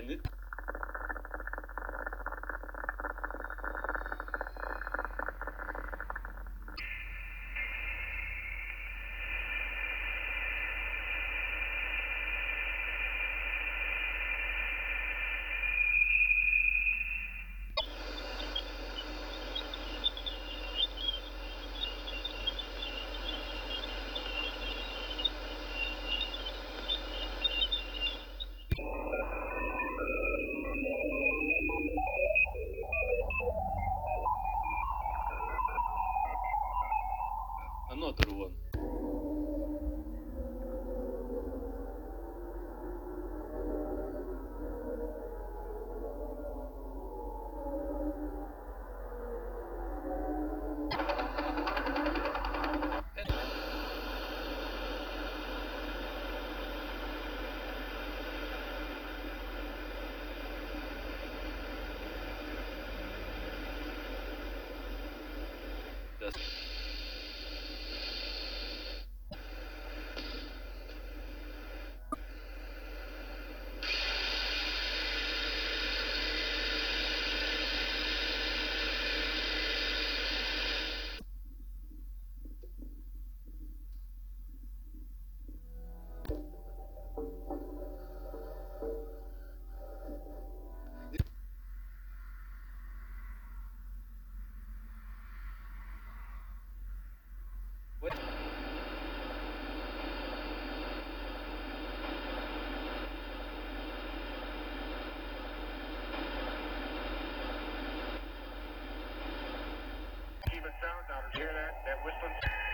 And another one. That's Hear that? That whistling?